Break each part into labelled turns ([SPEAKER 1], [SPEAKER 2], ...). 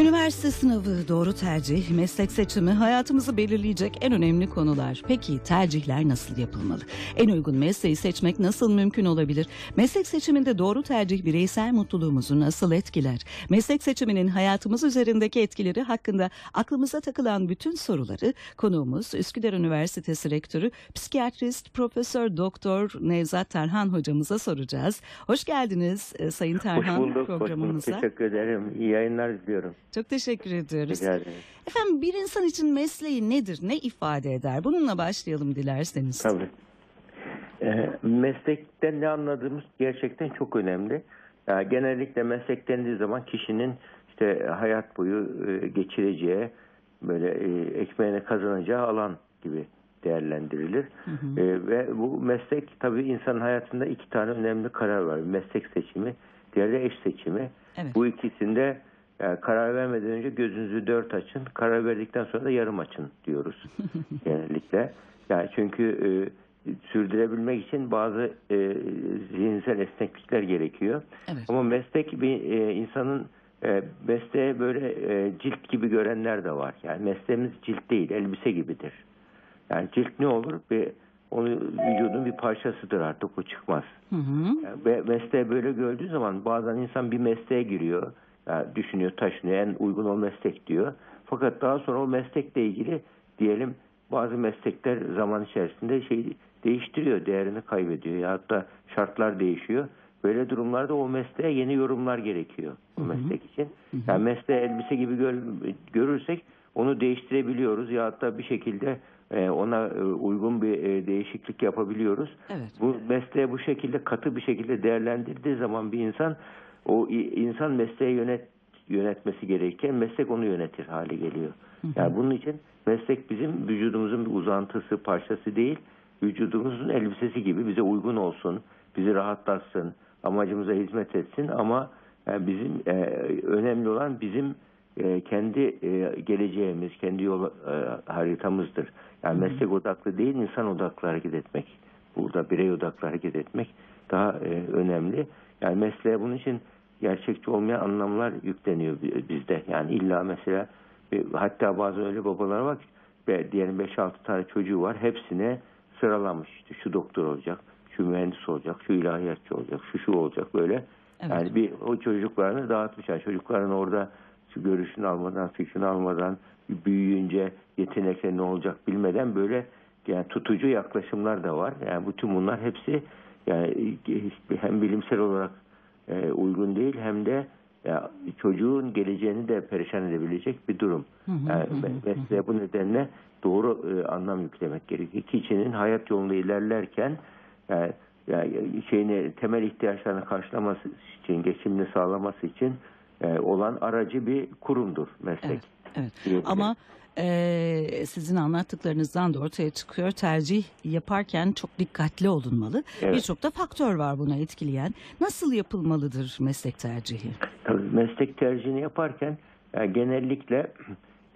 [SPEAKER 1] Üniversite sınavı, doğru tercih, meslek seçimi hayatımızı belirleyecek en önemli konular. Peki tercihler nasıl yapılmalı? En uygun mesleği seçmek nasıl mümkün olabilir? Meslek seçiminde doğru tercih bireysel mutluluğumuzu nasıl etkiler? Meslek seçiminin hayatımız üzerindeki etkileri hakkında aklımıza takılan bütün soruları konuğumuz Üsküdar Üniversitesi Rektörü Psikiyatrist Profesör Doktor Nevzat Tarhan hocamıza soracağız. Hoş geldiniz e, Sayın
[SPEAKER 2] Hoş
[SPEAKER 1] Tarhan
[SPEAKER 2] bulduk, hoş bulduk.
[SPEAKER 1] programımıza.
[SPEAKER 2] Teşekkür ederim. İyi yayınlar diliyorum.
[SPEAKER 1] Çok teşekkür ediyoruz.
[SPEAKER 2] Rica ederim.
[SPEAKER 1] Efendim bir insan için mesleği nedir, ne ifade eder? Bununla başlayalım dilerseniz.
[SPEAKER 2] Tabii. Ee, meslekten ne anladığımız gerçekten çok önemli. Yani genellikle meslek dendiği zaman kişinin işte hayat boyu e, geçireceği, böyle e, ekmeğini kazanacağı alan gibi değerlendirilir. E, ve bu meslek tabii insanın hayatında iki tane önemli karar var. Meslek seçimi, diğeri de eş seçimi.
[SPEAKER 1] Evet.
[SPEAKER 2] Bu ikisinde yani karar vermeden önce gözünüzü dört açın. Karar verdikten sonra da yarım açın diyoruz genellikle. Yani çünkü e, sürdürebilmek için bazı e, zihinsel esneklikler gerekiyor.
[SPEAKER 1] Evet.
[SPEAKER 2] Ama meslek bir e, insanın e, mesleğe böyle e, cilt gibi görenler de var. Yani mesleğimiz cilt değil, elbise gibidir. Yani cilt ne olur? Bir onu vücudun bir parçasıdır artık o çıkmaz.
[SPEAKER 1] Hı hı.
[SPEAKER 2] Yani mesleğe böyle gördüğü zaman bazen insan bir mesleğe giriyor. Yani düşünüyor, taşınıyor, en uygun o meslek diyor. Fakat daha sonra o meslekle ilgili diyelim bazı meslekler zaman içerisinde şey değiştiriyor, değerini kaybediyor. Ya hatta şartlar değişiyor. Böyle durumlarda o mesleğe yeni yorumlar gerekiyor o meslek için. Yani mesleği elbise gibi gör- görürsek onu değiştirebiliyoruz ya hatta bir şekilde e, ona e, uygun bir e, değişiklik yapabiliyoruz.
[SPEAKER 1] Evet.
[SPEAKER 2] Bu mesleğe bu şekilde katı bir şekilde değerlendirdiği zaman bir insan o insan mesleği yönet yönetmesi gerekirken meslek onu yönetir hale geliyor. Yani bunun için meslek bizim vücudumuzun bir uzantısı, parçası değil, vücudumuzun elbisesi gibi bize uygun olsun, bizi rahatlatsın, amacımıza hizmet etsin ama e, bizim e, önemli olan bizim e, kendi geleceğimiz, kendi yol haritamızdır. Yani meslek odaklı değil, insan odaklı hareket etmek. Burada birey odaklı hareket etmek daha önemli. Yani mesleğe bunun için gerçekçi olmayan anlamlar yükleniyor bi- bizde. Yani illa mesela hatta bazı öyle babalar var ki diyelim 5-6 tane çocuğu var. Hepsine sıralamış. İşte şu doktor olacak, şu mühendis olacak, şu ilahiyatçı olacak, şu şu olacak böyle.
[SPEAKER 1] Evet.
[SPEAKER 2] Yani bir o çocuklarını dağıtmış. Yani çocukların orada şu görüşünü almadan, fikrini almadan büyüyünce yetenekleri ne olacak bilmeden böyle yani tutucu yaklaşımlar da var. Yani bütün bunlar hepsi yani hem bilimsel olarak e, uygun değil hem de ya, çocuğun geleceğini de perişan edebilecek bir durum. Yani me- mesleğe bu nedenle doğru e, anlam yüklemek gerekiyor. Kişinin hayat yolunda ilerlerken yani, yani şeyini temel ihtiyaçlarını karşılaması için, geçimini sağlaması için e, olan aracı bir kurumdur meslek.
[SPEAKER 1] Evet, evet. Ama e, sizin anlattıklarınızdan da ortaya çıkıyor. Tercih yaparken çok dikkatli olunmalı.
[SPEAKER 2] Evet.
[SPEAKER 1] Birçok da faktör var buna etkileyen. Nasıl yapılmalıdır meslek tercihi?
[SPEAKER 2] Tabii meslek tercihini yaparken e, genellikle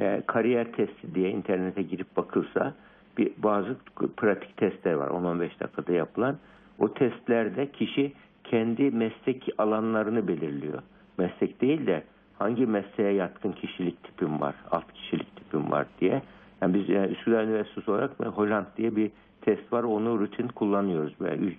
[SPEAKER 2] e, kariyer testi diye internete girip bakılsa bir bazı pratik testler var 10-15 dakikada yapılan. O testlerde kişi kendi meslek alanlarını belirliyor. Meslek değil de hangi mesleğe yatkın kişilik tipim var, alt kişilik tipim var diye. Yani biz yani Üsküdar Üniversitesi olarak Holland diye bir test var. Onu rutin kullanıyoruz. Böyle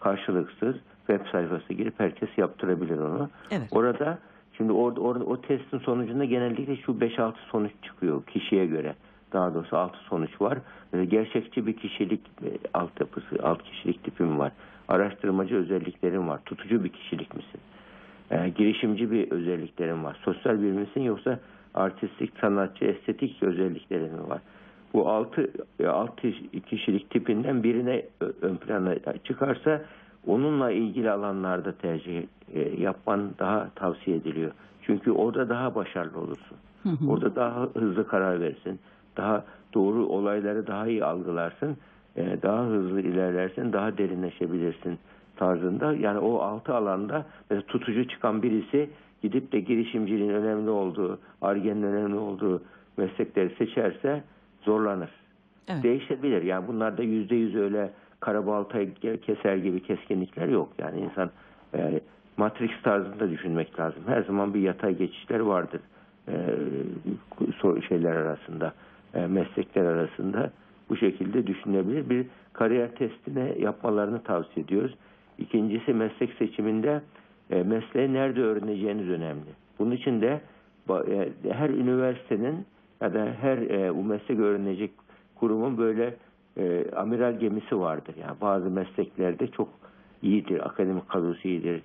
[SPEAKER 2] karşılıksız web sayfası girip herkes yaptırabilir onu.
[SPEAKER 1] Evet.
[SPEAKER 2] Orada şimdi orada, orada o testin sonucunda genellikle şu 5-6 sonuç çıkıyor kişiye göre. Daha doğrusu 6 sonuç var. Gerçekçi bir kişilik e, altyapısı, alt kişilik tipim var. Araştırmacı özelliklerim var. Tutucu bir kişilik misin? Ee, girişimci bir özelliklerim var. Sosyal bir misin yoksa artistik, sanatçı, estetik özelliklerin mi var? Bu altı, e, altı kişilik tipinden birine ön plana çıkarsa onunla ilgili alanlarda tercih e, yapman daha tavsiye ediliyor. Çünkü orada daha başarılı olursun. Orada daha hızlı karar verirsin. Daha doğru olayları daha iyi algılarsın. e, Daha hızlı ilerlersin, daha derinleşebilirsin tarzında. Yani o altı alanda mesela tutucu çıkan birisi gidip de girişimciliğin önemli olduğu, argenin önemli olduğu meslekleri seçerse zorlanır.
[SPEAKER 1] Evet.
[SPEAKER 2] Değişebilir. Yani bunlarda yüzde yüz öyle karabalta keser gibi keskinlikler yok. Yani insan e, Matrix tarzında düşünmek lazım. Her zaman bir yatay geçişler vardır. e, so- şeyler arasında, e, meslekler arasında bu şekilde düşünebilir. Bir kariyer testine yapmalarını tavsiye ediyoruz. İkincisi meslek seçiminde e, mesleği nerede öğreneceğiniz önemli. Bunun için de e, her üniversitenin ya da her e, bu meslek öğrenecek kurumun böyle amiral gemisi vardır. Yani bazı mesleklerde çok iyidir, akademik kadrosu iyidir,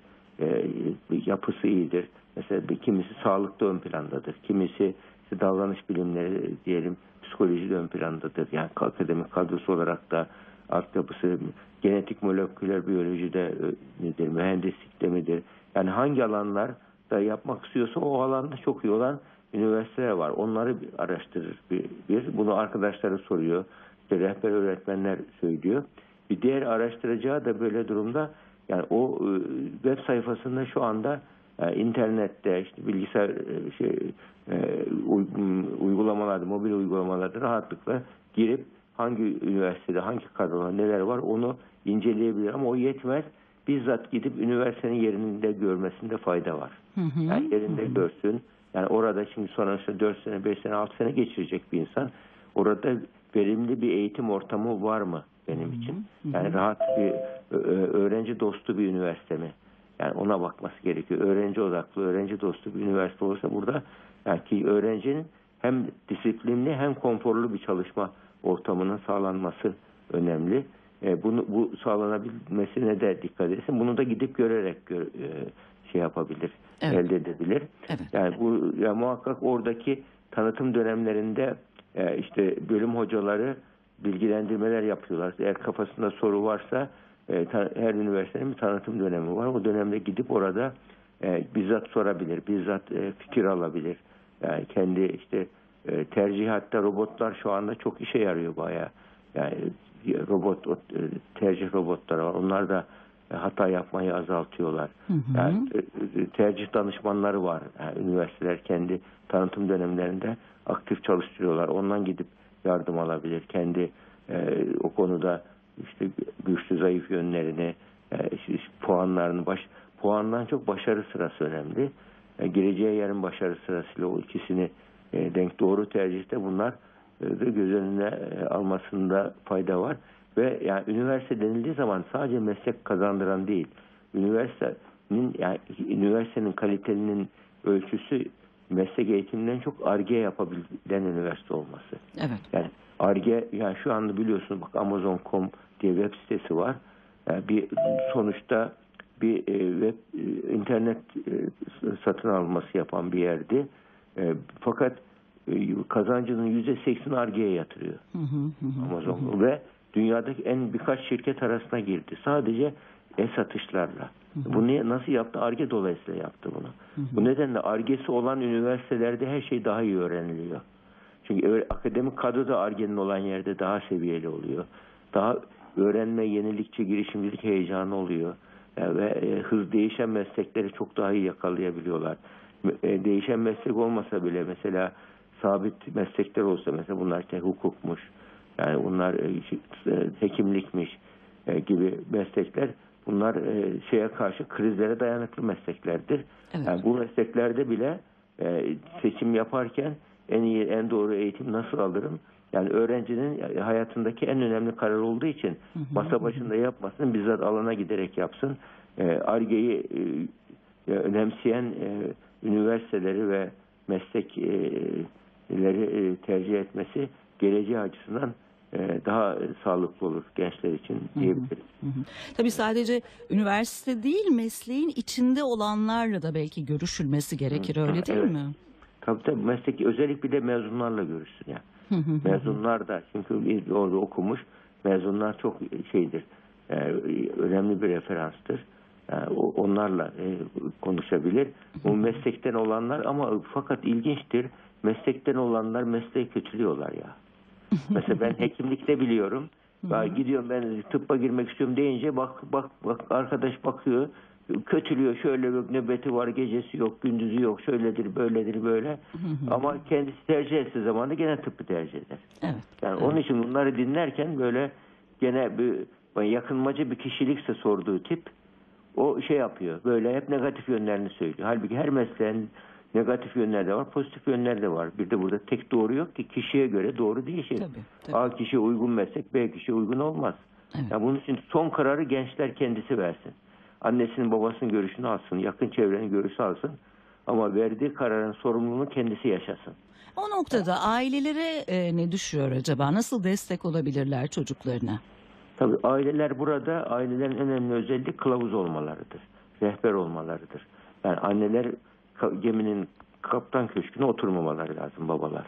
[SPEAKER 2] yapısı iyidir. Mesela bir- kimisi sağlıkta ön plandadır, kimisi davranış bilimleri diyelim psikolojide ön plandadır. Yani akademik kadrosu olarak da altyapısı genetik moleküler biyolojide e, midir, mühendislikte midir? Yani hangi alanlar da yapmak istiyorsa o alanda çok iyi olan üniversiteler var. Onları araştırır bir, bir. Bunu arkadaşları soruyor. İşte rehber öğretmenler söylüyor. Bir diğer araştıracağı da böyle durumda yani o e, web sayfasında şu anda e, internette işte bilgisayar e, şey e, uygulamalarda, mobil uygulamalarda rahatlıkla girip hangi üniversitede, hangi kadroda neler var onu inceleyebilir ama o yetmez. Bizzat gidip üniversitenin yerinde görmesinde fayda var.
[SPEAKER 1] Hı hı.
[SPEAKER 2] Yani yerinde görsün. Yani orada şimdi sonuçta 4 sene, 5 sene, 6 sene geçirecek bir insan. Orada verimli bir eğitim ortamı var mı benim için? Yani rahat bir öğrenci dostu bir üniversite mi? Yani ona bakması gerekiyor. Öğrenci odaklı, öğrenci dostu bir üniversite olursa burada yani ki öğrencinin hem disiplinli hem konforlu bir çalışma ortamının sağlanması önemli. E, bunu bu sağlanabilmesine de dikkat etsin. Bunu da gidip görerek gör, e, şey yapabilir,
[SPEAKER 1] Evet.
[SPEAKER 2] elde edebilir.
[SPEAKER 1] Evet.
[SPEAKER 2] Yani bu ya muhakkak oradaki tanıtım dönemlerinde e, işte bölüm hocaları bilgilendirmeler yapıyorlar. Eğer kafasında soru varsa e, ta- her üniversitenin bir tanıtım dönemi var. O dönemde gidip orada e, bizzat sorabilir, bizzat e, fikir alabilir. Yani kendi işte e, tercih hatta robotlar şu anda çok işe yarıyor bayağı. Yani robot o, e, tercih robotları var. Onlar da e, hata yapmayı azaltıyorlar.
[SPEAKER 1] Hı hı.
[SPEAKER 2] Yani e, e, tercih danışmanları var. Yani üniversiteler kendi tanıtım dönemlerinde aktif çalıştırıyorlar. Ondan gidip yardım alabilir. Kendi e, o konuda işte güçlü zayıf yönlerini, e, işte puanlarını baş puandan çok başarı sırası önemli. E, gireceği yerin başarı sırasıyla o ikisini e, denk doğru tercihte bunlar e, de göz önüne e, almasında fayda var. Ve yani üniversite denildiği zaman sadece meslek kazandıran değil. Üniversitenin yani üniversitenin kalitenin ölçüsü meslek eğitiminden çok arge yapabilen üniversite olması.
[SPEAKER 1] Evet.
[SPEAKER 2] Yani arge yani şu anda biliyorsunuz bak Amazon.com diye web sitesi var. Yani bir sonuçta bir e, web e, internet e, satın alması yapan bir yerdi. E, fakat e, kazancının yüzde seksen argeye yatırıyor.
[SPEAKER 1] Hı hı hı.
[SPEAKER 2] Amazon ve dünyadaki en birkaç şirket arasına girdi. Sadece e-satışlarla. Bu ne, nasıl yaptı? Arge dolayısıyla yaptı bunu. Bu nedenle argesi olan üniversitelerde her şey daha iyi öğreniliyor. Çünkü akademik kadro da argenin olan yerde daha seviyeli oluyor. Daha öğrenme, yenilikçi, girişimcilik heyecanı oluyor. E, ve e, hız değişen meslekleri çok daha iyi yakalayabiliyorlar. E, değişen meslek olmasa bile mesela sabit meslekler olsa mesela bunlar işte hukukmuş, yani bunlar e, e, hekimlikmiş e, gibi meslekler bunlar şeye karşı krizlere dayanıklı mesleklerdir.
[SPEAKER 1] Evet.
[SPEAKER 2] Yani bu mesleklerde bile seçim yaparken en iyi en doğru eğitim nasıl alırım? Yani öğrencinin hayatındaki en önemli karar olduğu için masa başında yapmasın, bizzat alana giderek yapsın. Arge'yi önemseyen üniversiteleri ve meslekleri e, tercih etmesi geleceği açısından e, daha sağlıklı olur gençler için diyebiliriz.
[SPEAKER 1] Hı hı. Tabii sadece üniversite değil mesleğin içinde olanlarla da belki görüşülmesi gerekir öyle değil
[SPEAKER 2] evet.
[SPEAKER 1] mi?
[SPEAKER 2] Tabii tabii meslek özellikle bir de mezunlarla görüşsün yani.
[SPEAKER 1] Hı hı.
[SPEAKER 2] Mezunlar da çünkü biz orada okumuş mezunlar çok şeydir. e, önemli bir referanstır. Yani onlarla konuşabilir. Bu meslekten olanlar ama fakat ilginçtir. Meslekten olanlar mesleği kötülüyorlar ya. Mesela ben hekimlikte biliyorum. Ben gidiyorum ben tıbba girmek istiyorum deyince bak bak bak arkadaş bakıyor kötülüyor şöyle bir nöbeti var gecesi yok gündüzü yok şöyledir böyledir böyle ama kendisi tercih etse zamanı gene tıbbı tercih eder.
[SPEAKER 1] Evet.
[SPEAKER 2] Yani onun için bunları dinlerken böyle gene bir yakınmacı bir kişilikse sorduğu tip o şey yapıyor. Böyle hep negatif yönlerini söylüyor. Halbuki her mesleğin Negatif yönler de var, pozitif yönler de var. Bir de burada tek doğru yok ki kişiye göre doğru değişir.
[SPEAKER 1] Tabii, tabii.
[SPEAKER 2] A kişiye uygun meslek, B kişiye uygun olmaz.
[SPEAKER 1] Evet.
[SPEAKER 2] Ya bunun için son kararı gençler kendisi versin. Annesinin babasının görüşünü alsın, yakın çevrenin görüşü alsın. Ama verdiği kararın sorumluluğunu kendisi yaşasın.
[SPEAKER 1] O noktada ailelere e, ne düşüyor acaba? Nasıl destek olabilirler çocuklarına?
[SPEAKER 2] Tabii aileler burada, ailelerin en önemli özelliği kılavuz olmalarıdır. Rehber olmalarıdır. Yani anneler geminin kaptan köşküne oturmamaları lazım babalar.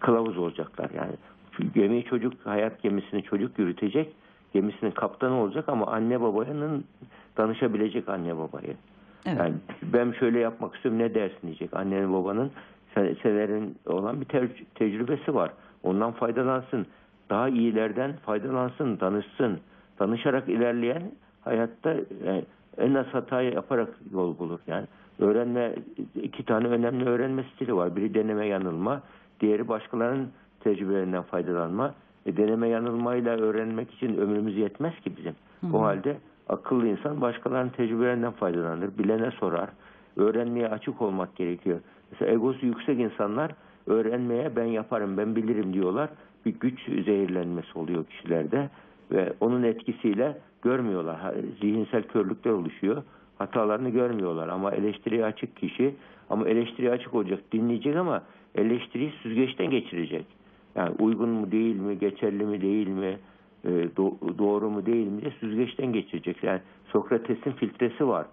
[SPEAKER 2] Kılavuz olacaklar yani. Çünkü gemiyi çocuk, hayat gemisini çocuk yürütecek. Gemisinin kaptanı olacak ama anne babanın danışabilecek anne babaya.
[SPEAKER 1] Evet.
[SPEAKER 2] Yani ben şöyle yapmak istiyorum ne dersin diyecek. Annenin babanın sen- senelerin olan bir te- tecrübesi var. Ondan faydalansın. Daha iyilerden faydalansın, danışsın. Danışarak ilerleyen hayatta e, en az hatayı yaparak yol bulur. Yani öğrenme iki tane önemli öğrenme stili var. Biri deneme yanılma, diğeri başkalarının tecrübelerinden faydalanma. E, deneme yanılmayla öğrenmek için ömrümüz yetmez ki bizim. O halde akıllı insan başkalarının tecrübelerinden faydalanır, bilene sorar. Öğrenmeye açık olmak gerekiyor. Mesela egosu yüksek insanlar öğrenmeye ben yaparım, ben bilirim diyorlar. Bir güç zehirlenmesi oluyor kişilerde ve onun etkisiyle görmüyorlar. Zihinsel körlükler oluşuyor. Hatalarını görmüyorlar ama eleştiriye açık kişi ama eleştiriye açık olacak, dinleyecek ama eleştiriyi süzgeçten geçirecek. Yani uygun mu değil mi, geçerli mi değil mi, e, do- doğru mu değil mi diye süzgeçten geçirecek. Yani Sokrates'in filtresi var.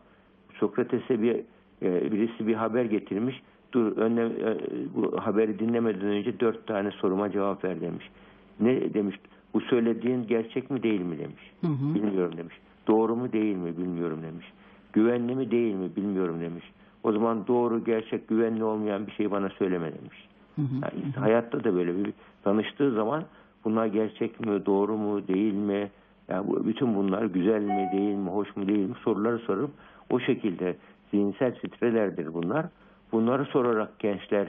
[SPEAKER 2] Sokrates'e bir e, birisi bir haber getirmiş. Dur önle, e, bu haberi dinlemeden önce dört tane soruma cevap ver demiş. Ne demiş? Bu söylediğin gerçek mi değil mi demiş.
[SPEAKER 1] Hı hı.
[SPEAKER 2] Bilmiyorum demiş. Doğru mu değil mi bilmiyorum demiş. Güvenli mi değil mi bilmiyorum demiş. O zaman doğru, gerçek, güvenli olmayan bir şey bana söyleme demiş.
[SPEAKER 1] Hı hı.
[SPEAKER 2] Yani hayatta da böyle bir tanıştığı zaman bunlar gerçek mi, doğru mu, değil mi? Yani bu, bütün bunlar güzel mi, değil mi, hoş mu, değil mi soruları sorup o şekilde zihinsel strelerdir bunlar. Bunları sorarak gençler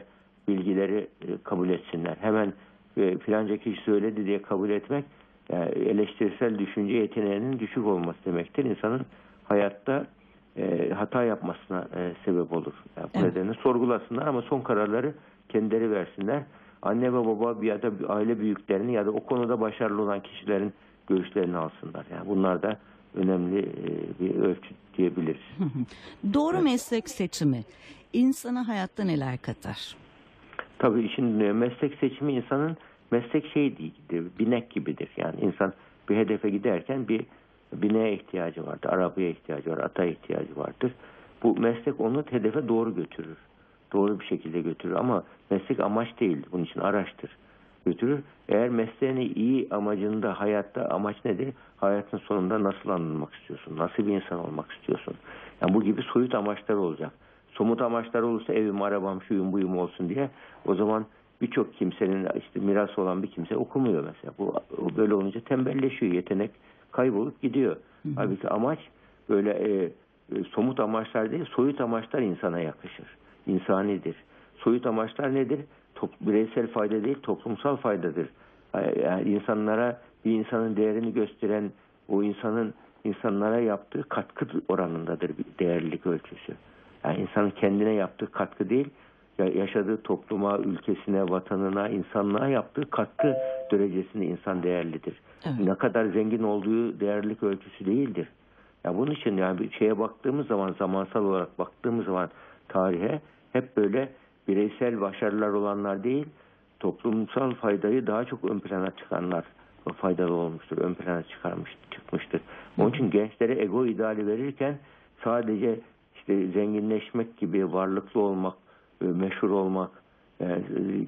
[SPEAKER 2] bilgileri e, kabul etsinler. Hemen e, filanca kişi söyledi diye kabul etmek yani eleştirisel düşünce yeteneğinin düşük olması demektir. İnsanın hayatta e, hata yapmasına e, sebep olur. Yani bu
[SPEAKER 1] Evet.
[SPEAKER 2] nedenle sorgulasınlar ama son kararları kendileri versinler. Anne ve baba ya da aile büyüklerini ya da o konuda başarılı olan kişilerin görüşlerini alsınlar. Yani bunlar da önemli e, bir ölçüt diyebiliriz.
[SPEAKER 1] Doğru meslek seçimi insana hayatta neler katar?
[SPEAKER 2] Tabii işin meslek seçimi insanın meslek şey değildir, binek gibidir. Yani insan bir hedefe giderken bir bineğe ihtiyacı vardır, arabaya ihtiyacı var, ata ihtiyacı vardır. Bu meslek onu hedefe doğru götürür. Doğru bir şekilde götürür ama meslek amaç değil, bunun için araçtır. Götürür. Eğer mesleğini iyi amacında, hayatta amaç nedir? Hayatın sonunda nasıl anılmak istiyorsun? Nasıl bir insan olmak istiyorsun? Yani bu gibi soyut amaçlar olacak. Somut amaçlar olursa evim, arabam, şuyum, buyum olsun diye o zaman birçok kimsenin işte miras olan bir kimse okumuyor mesela. Bu böyle olunca tembelleşiyor, yetenek kaybolup gidiyor. Halbuki amaç böyle e, e, somut amaçlar değil, soyut amaçlar insana yakışır. İnsanidir. Soyut amaçlar nedir? Top, bireysel fayda değil, toplumsal faydadır. Yani insanlara bir insanın değerini gösteren o insanın insanlara yaptığı katkı oranındadır bir değerlilik ölçüsü. Yani insanın kendine yaptığı katkı değil, yaşadığı topluma, ülkesine, vatanına, insanlığa yaptığı katkı derecesinde insan değerlidir.
[SPEAKER 1] Evet.
[SPEAKER 2] Ne kadar zengin olduğu değerlilik ölçüsü değildir. Ya bunun için yani bir şeye baktığımız zaman, zamansal olarak baktığımız zaman tarihe hep böyle bireysel başarılar olanlar değil, toplumsal faydayı daha çok ön plana çıkanlar faydalı olmuştur, ön plana çıkarmış, çıkmıştır. Onun için gençlere ego ideali verirken sadece işte zenginleşmek gibi, varlıklı olmak, meşhur olmak e,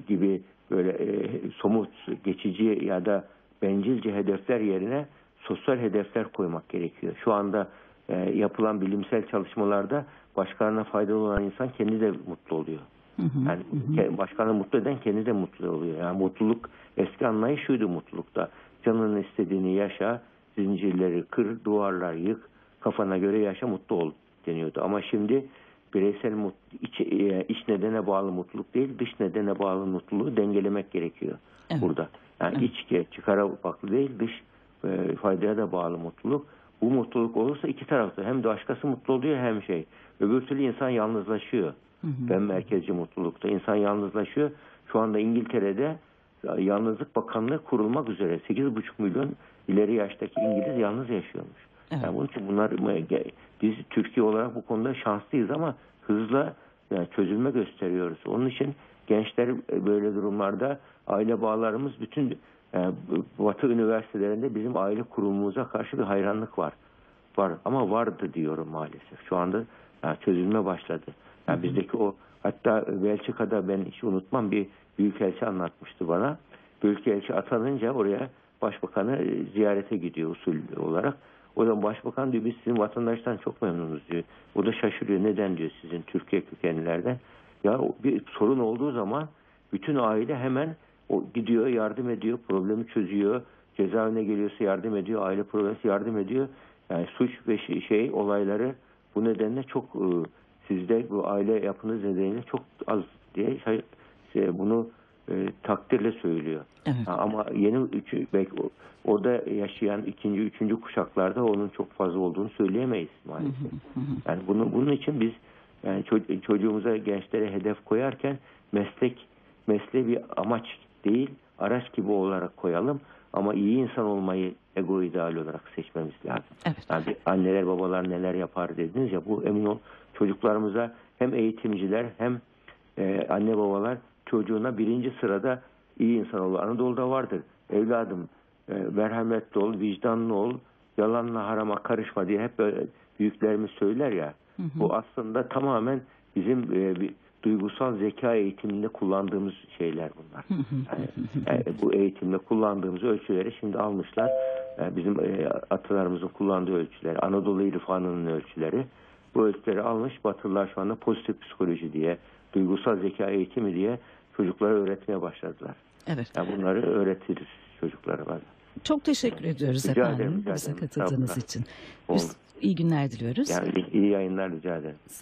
[SPEAKER 2] gibi böyle e, somut, geçici ya da bencilce hedefler yerine sosyal hedefler koymak gerekiyor. Şu anda e, yapılan bilimsel çalışmalarda başkalarına faydalı olan insan kendi de mutlu oluyor. Yani başkanı mutlu eden kendi de mutlu oluyor. Yani mutluluk eski anlayış şuydu mutlulukta. Canının istediğini yaşa, zincirleri kır, duvarlar yık, kafana göre yaşa, mutlu ol deniyordu. Ama şimdi bireysel mut, iç, e, iç nedene bağlı mutluluk değil, dış nedene bağlı mutluluğu dengelemek gerekiyor
[SPEAKER 1] Evet.
[SPEAKER 2] burada. Yani iç çıkara baklı değil, dış e, faydaya da bağlı mutluluk. Bu mutluluk olursa iki tarafta hem başkası mutlu oluyor hem şey. Öbür türlü insan yalnızlaşıyor. Ben merkezci mutlulukta. İnsan yalnızlaşıyor. Şu anda İngiltere'de e, Yalnızlık Bakanlığı kurulmak üzere 8,5 milyon ileri yaştaki İngiliz yalnız yaşıyormuş.
[SPEAKER 1] Evet.
[SPEAKER 2] Yani bunun için bunlar biz Türkiye olarak bu konuda şanslıyız ama hızla yani çözülme gösteriyoruz. Onun için gençler e, böyle durumlarda aile bağlarımız bütün e, Batı üniversitelerinde bizim aile kurumumuza karşı bir hayranlık var. Var ama vardı diyorum maalesef. Şu anda yani çözülme başladı. Yani bizdeki o hatta Belçika'da ben hiç unutmam bir büyükelçi anlatmıştı bana. Büyükelçi atanınca oraya başbakanı e, ziyarete gidiyor usul olarak. O zaman başbakan diyor biz sizin vatandaştan çok memnunuz diyor. O da şaşırıyor. Neden diyor sizin Türkiye kökenlilerden. Ya bir sorun olduğu zaman bütün aile hemen o gidiyor yardım ediyor, problemi çözüyor. Cezaevine geliyorsa yardım ediyor, aile problemi yardım ediyor. Yani suç ve şey, şey olayları bu nedenle çok e, sizde bu aile yapınız nedeniyle çok az diye şey, şey, bunu e, takdirle söylüyor.
[SPEAKER 1] Evet.
[SPEAKER 2] Ama yeni üçü, belki orada yaşayan ikinci, üçüncü kuşaklarda onun çok fazla olduğunu söyleyemeyiz maalesef. Yani bunun, bunun için biz yani ço- çocuğumuza, gençlere hedef koyarken meslek mesleği bir amaç değil, araç gibi olarak koyalım. Ama iyi insan olmayı ego ideal olarak seçmemiz lazım.
[SPEAKER 1] Evet.
[SPEAKER 2] Yani anneler babalar neler yapar dediniz ya bu emin ol çocuklarımıza hem eğitimciler hem e, anne babalar çocuğuna birinci sırada iyi insan ol. Anadolu'da vardır. Evladım e, merhametli ol, vicdanlı ol, yalanla harama karışma diye hep böyle büyüklerimiz söyler ya. Bu aslında tamamen bizim e, bir duygusal zeka eğitiminde kullandığımız şeyler bunlar. Yani, yani bu eğitimde kullandığımız ölçüleri şimdi almışlar. Yani bizim e, atalarımızın kullandığı ölçüler, Anadolu irfanının ölçüleri. Bu ölçüleri almış Batılılar şu anda pozitif psikoloji diye, duygusal zeka eğitimi diye çocuklara öğretmeye başladılar.
[SPEAKER 1] Evet.
[SPEAKER 2] Yani bunları öğretiriz çocuklara.
[SPEAKER 1] Çok teşekkür ediyoruz
[SPEAKER 2] Rica
[SPEAKER 1] efendim
[SPEAKER 2] ederim, rica
[SPEAKER 1] bize
[SPEAKER 2] ederim.
[SPEAKER 1] katıldığınız için. Biz iyi günler diliyoruz.
[SPEAKER 2] Yani iyi yayınlar rica ederim.